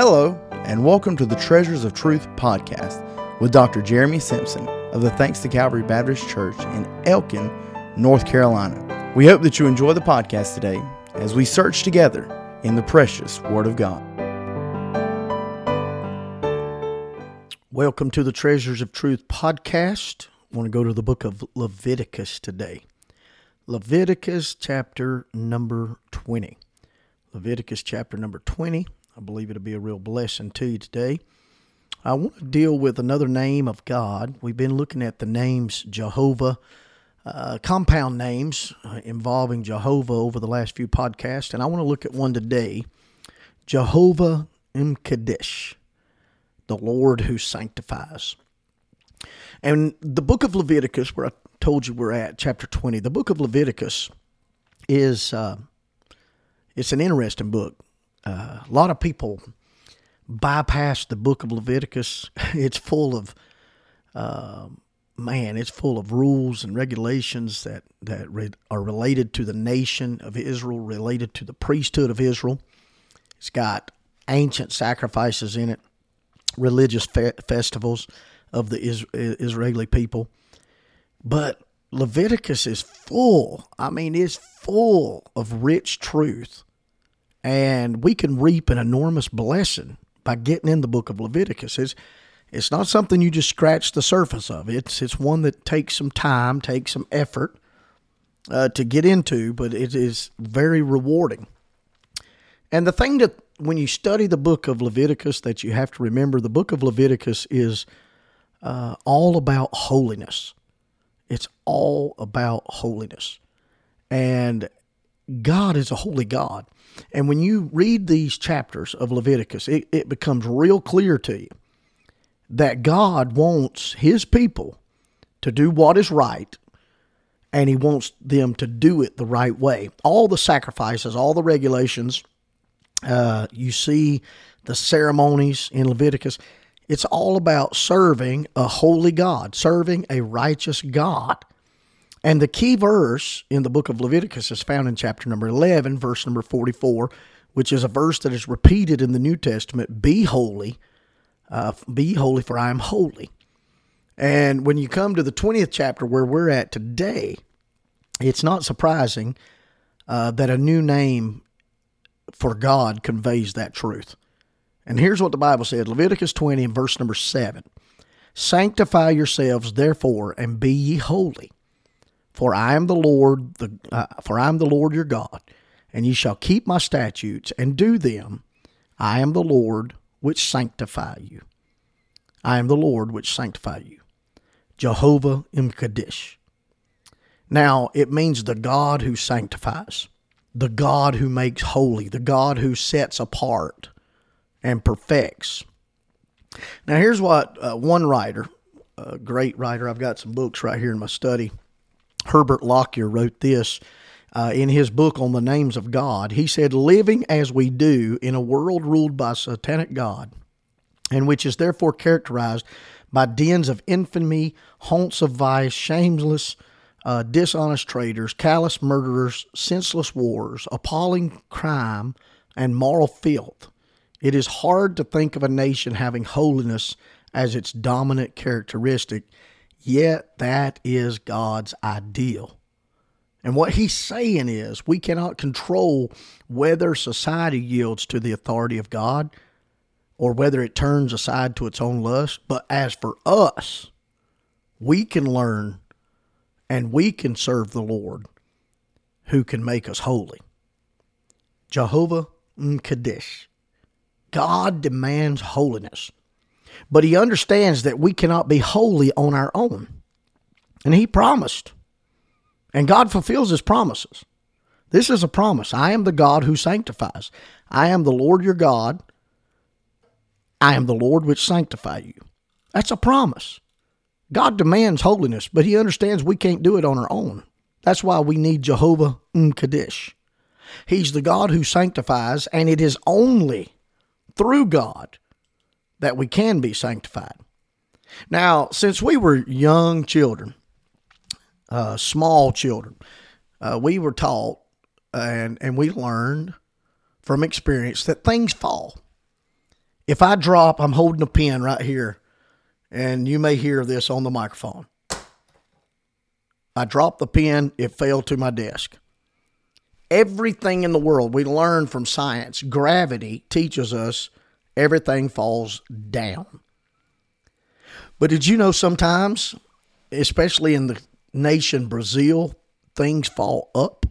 Hello, and welcome to the Treasures of Truth podcast with Dr. Jeremy Simpson of the Thanks to Calvary Baptist Church in Elkin, North Carolina. We hope that you enjoy the podcast today as we search together in the precious Word of God. Welcome to the Treasures of Truth podcast. I want to go to the book of Leviticus today. Leviticus chapter number 20. Leviticus chapter number 20. I believe it'll be a real blessing to you today. I want to deal with another name of God. We've been looking at the names Jehovah, uh, compound names uh, involving Jehovah over the last few podcasts, and I want to look at one today Jehovah M'Kaddesh, the Lord who sanctifies. And the book of Leviticus, where I told you we're at, chapter 20, the book of Leviticus is uh, it's an interesting book uh, a lot of people bypass the book of Leviticus. It's full of, uh, man, it's full of rules and regulations that, that re- are related to the nation of Israel, related to the priesthood of Israel. It's got ancient sacrifices in it, religious fe- festivals of the is- Israeli people. But Leviticus is full, I mean, it's full of rich truth and we can reap an enormous blessing by getting in the book of Leviticus. It's, it's not something you just scratch the surface of. It's it's one that takes some time, takes some effort uh, to get into, but it is very rewarding. And the thing that when you study the book of Leviticus, that you have to remember, the book of Leviticus is uh, all about holiness. It's all about holiness, and God is a holy God. And when you read these chapters of Leviticus, it, it becomes real clear to you that God wants his people to do what is right and he wants them to do it the right way. All the sacrifices, all the regulations, uh, you see the ceremonies in Leviticus, it's all about serving a holy God, serving a righteous God. And the key verse in the book of Leviticus is found in chapter number 11, verse number 44, which is a verse that is repeated in the New Testament Be holy, uh, be holy, for I am holy. And when you come to the 20th chapter where we're at today, it's not surprising uh, that a new name for God conveys that truth. And here's what the Bible said Leviticus 20 and verse number 7 Sanctify yourselves, therefore, and be ye holy for I am the Lord, the uh, for I am the Lord your God, and ye shall keep my statutes and do them. I am the Lord which sanctify you. I am the Lord which sanctify you. Jehovah M'Kaddesh. Now, it means the God who sanctifies, the God who makes holy, the God who sets apart and perfects. Now, here's what uh, one writer, a great writer, I've got some books right here in my study Herbert Lockyer wrote this uh, in his book on the names of God. He said, Living as we do in a world ruled by satanic God, and which is therefore characterized by dens of infamy, haunts of vice, shameless, uh, dishonest traders, callous murderers, senseless wars, appalling crime, and moral filth. It is hard to think of a nation having holiness as its dominant characteristic, Yet that is God's ideal. And what he's saying is we cannot control whether society yields to the authority of God or whether it turns aside to its own lust. But as for us, we can learn and we can serve the Lord who can make us holy. Jehovah M'Kaddesh. God demands holiness. But he understands that we cannot be holy on our own. And he promised. And God fulfills his promises. This is a promise. I am the God who sanctifies. I am the Lord your God. I am the Lord which sanctify you. That's a promise. God demands holiness, but he understands we can't do it on our own. That's why we need Jehovah M'Kaddesh. He's the God who sanctifies, and it is only through God that we can be sanctified. Now, since we were young children, uh, small children, uh, we were taught and, and we learned from experience that things fall. If I drop, I'm holding a pen right here, and you may hear this on the microphone. I dropped the pen, it fell to my desk. Everything in the world we learn from science, gravity teaches us everything falls down. But did you know sometimes, especially in the nation Brazil, things fall up?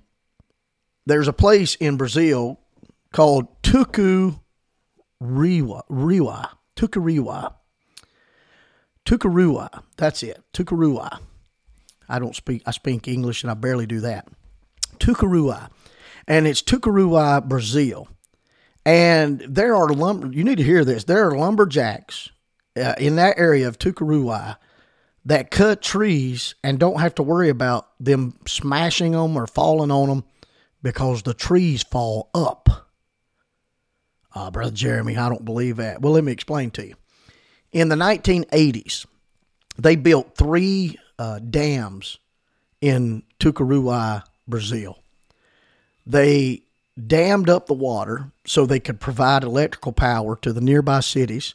There's a place in Brazil called Tucuriwa, Riwa, Tucuriwa. Tucurua, that's it, Tucurua. I don't speak, I speak English and I barely do that. Tucurua. And it's Tucurua, Brazil. And there are lumber, you need to hear this. There are lumberjacks uh, in that area of Tucurua that cut trees and don't have to worry about them smashing them or falling on them because the trees fall up. Uh, Brother Jeremy, I don't believe that. Well, let me explain to you. In the 1980s, they built three uh, dams in Tucurua, Brazil. They dammed up the water so they could provide electrical power to the nearby cities,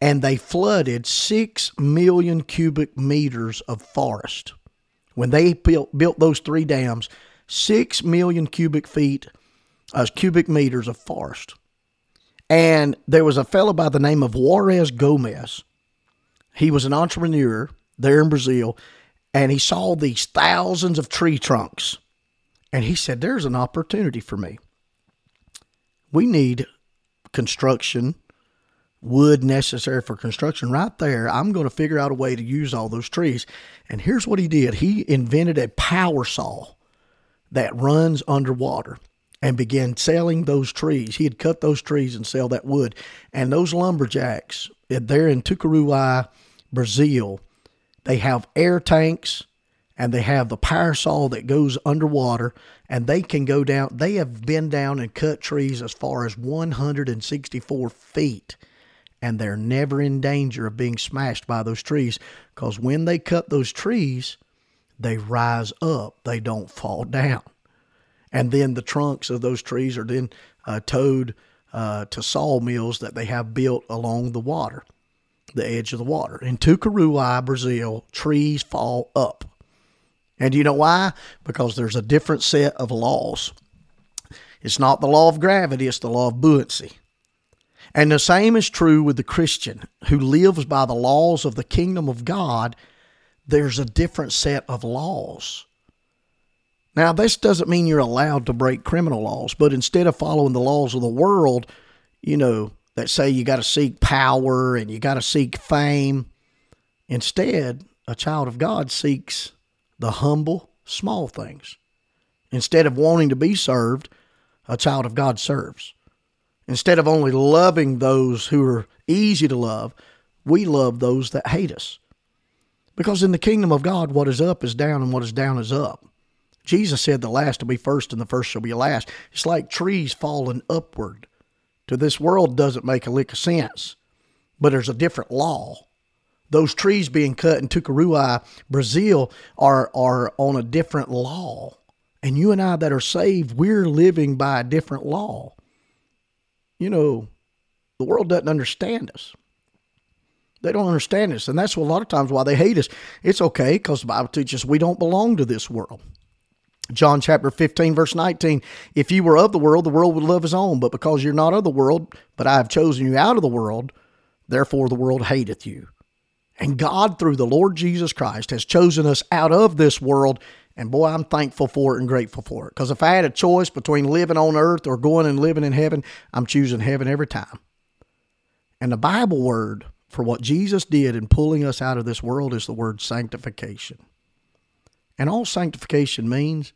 and they flooded 6 million cubic meters of forest. When they built, built those three dams, 6 million cubic feet, uh, cubic meters of forest. And there was a fellow by the name of Juarez Gomez. He was an entrepreneur there in Brazil, and he saw these thousands of tree trunks. And he said, There's an opportunity for me. We need construction, wood necessary for construction right there. I'm going to figure out a way to use all those trees. And here's what he did he invented a power saw that runs underwater and began selling those trees. He had cut those trees and sell that wood. And those lumberjacks, there in Tucuruai, Brazil, they have air tanks and they have the power saw that goes underwater and they can go down. They have been down and cut trees as far as 164 feet and they're never in danger of being smashed by those trees because when they cut those trees, they rise up, they don't fall down and then the trunks of those trees are then uh, towed uh, to sawmills that they have built along the water, the edge of the water. In Tucuruai, Brazil, trees fall up. And you know why? Because there's a different set of laws. It's not the law of gravity, it's the law of buoyancy. And the same is true with the Christian who lives by the laws of the kingdom of God. There's a different set of laws. Now, this doesn't mean you're allowed to break criminal laws, but instead of following the laws of the world, you know, that say you got to seek power and you got to seek fame, instead, a child of God seeks the humble, small things. Instead of wanting to be served, a child of God serves. Instead of only loving those who are easy to love, we love those that hate us. Because in the kingdom of God, what is up is down and what is down is up. Jesus said the last will be first and the first shall be last. It's like trees falling upward. To this world doesn't make a lick of sense, but there's a different law. Those trees being cut in Tucuruai, Brazil, are, are on a different law. And you and I that are saved, we're living by a different law. You know, the world doesn't understand us. They don't understand us. And that's a lot of times why they hate us. It's okay because the Bible teaches we don't belong to this world. John chapter 15, verse 19. If you were of the world, the world would love his own. But because you're not of the world, but I have chosen you out of the world, therefore the world hateth you. And God, through the Lord Jesus Christ, has chosen us out of this world. And boy, I'm thankful for it and grateful for it. Because if I had a choice between living on earth or going and living in heaven, I'm choosing heaven every time. And the Bible word for what Jesus did in pulling us out of this world is the word sanctification. And all sanctification means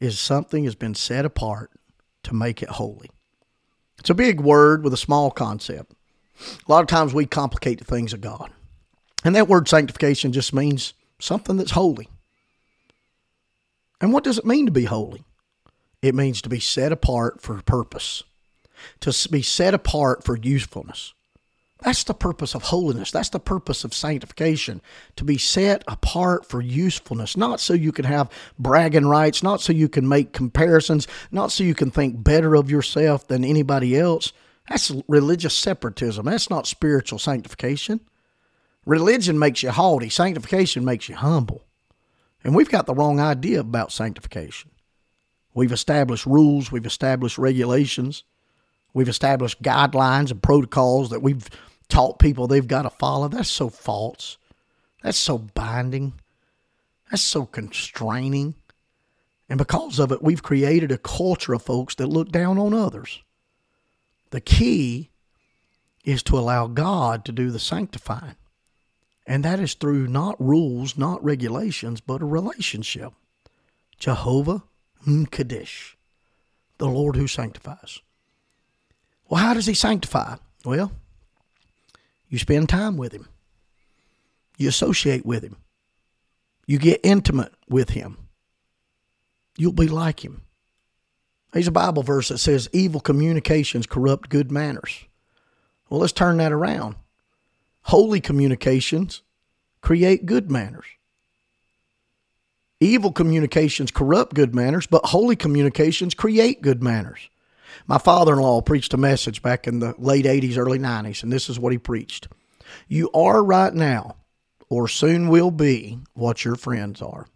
is something has been set apart to make it holy. It's a big word with a small concept. A lot of times we complicate the things of God. And that word sanctification just means something that's holy. And what does it mean to be holy? It means to be set apart for purpose, to be set apart for usefulness. That's the purpose of holiness. That's the purpose of sanctification, to be set apart for usefulness, not so you can have bragging rights, not so you can make comparisons, not so you can think better of yourself than anybody else, That's religious separatism. That's not spiritual sanctification. Religion makes you haughty, sanctification makes you humble. And we've got the wrong idea about sanctification. We've established rules, we've established regulations, we've established guidelines and protocols that we've taught people they've got to follow. That's so false. That's so binding. That's so constraining. And because of it, we've created a culture of folks that look down on others. The key is to allow God to do the sanctifying. And that is through not rules, not regulations, but a relationship. Jehovah M'Kaddesh, the Lord who sanctifies. Well, how does he sanctify? Well, you spend time with him. You associate with him. You get intimate with him. You'll be like him. There's a Bible verse that says, Evil communications corrupt good manners. Well, let's turn that around. Holy communications create good manners. Evil communications corrupt good manners, but holy communications create good manners. My father in law preached a message back in the late 80s, early 90s, and this is what he preached. You are right now, or soon will be, what your friends are.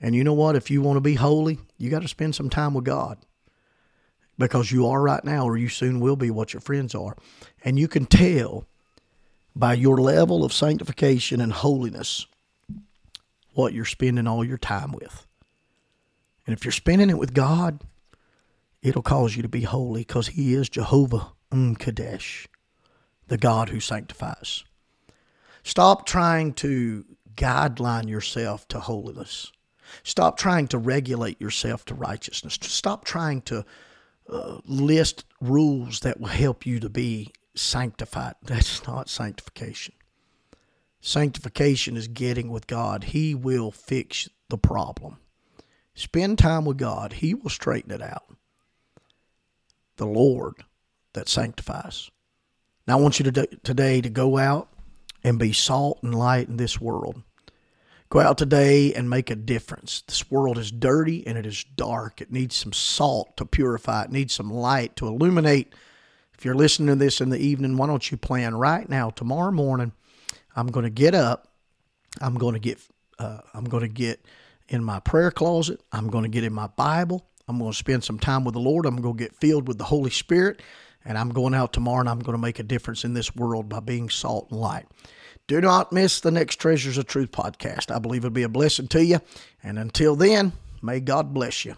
And you know what? If you want to be holy, you got to spend some time with God because you are right now, or you soon will be what your friends are. And you can tell by your level of sanctification and holiness what you're spending all your time with. And if you're spending it with God, it'll cause you to be holy because He is Jehovah Kadesh, the God who sanctifies. Stop trying to guideline yourself to holiness. Stop trying to regulate yourself to righteousness. Stop trying to uh, list rules that will help you to be sanctified. That's not sanctification. Sanctification is getting with God. He will fix the problem. Spend time with God, He will straighten it out. The Lord that sanctifies. Now, I want you to, today to go out and be salt and light in this world. Go out today and make a difference. This world is dirty and it is dark. It needs some salt to purify, it needs some light to illuminate if you're listening to this in the evening, why don't you plan right now? Tomorrow morning, I'm going to get up. I'm going to get. Uh, I'm going to get in my prayer closet. I'm going to get in my Bible. I'm going to spend some time with the Lord. I'm going to get filled with the Holy Spirit. And I'm going out tomorrow and I'm going to make a difference in this world by being salt and light. Do not miss the next Treasures of Truth podcast. I believe it'll be a blessing to you. And until then, may God bless you.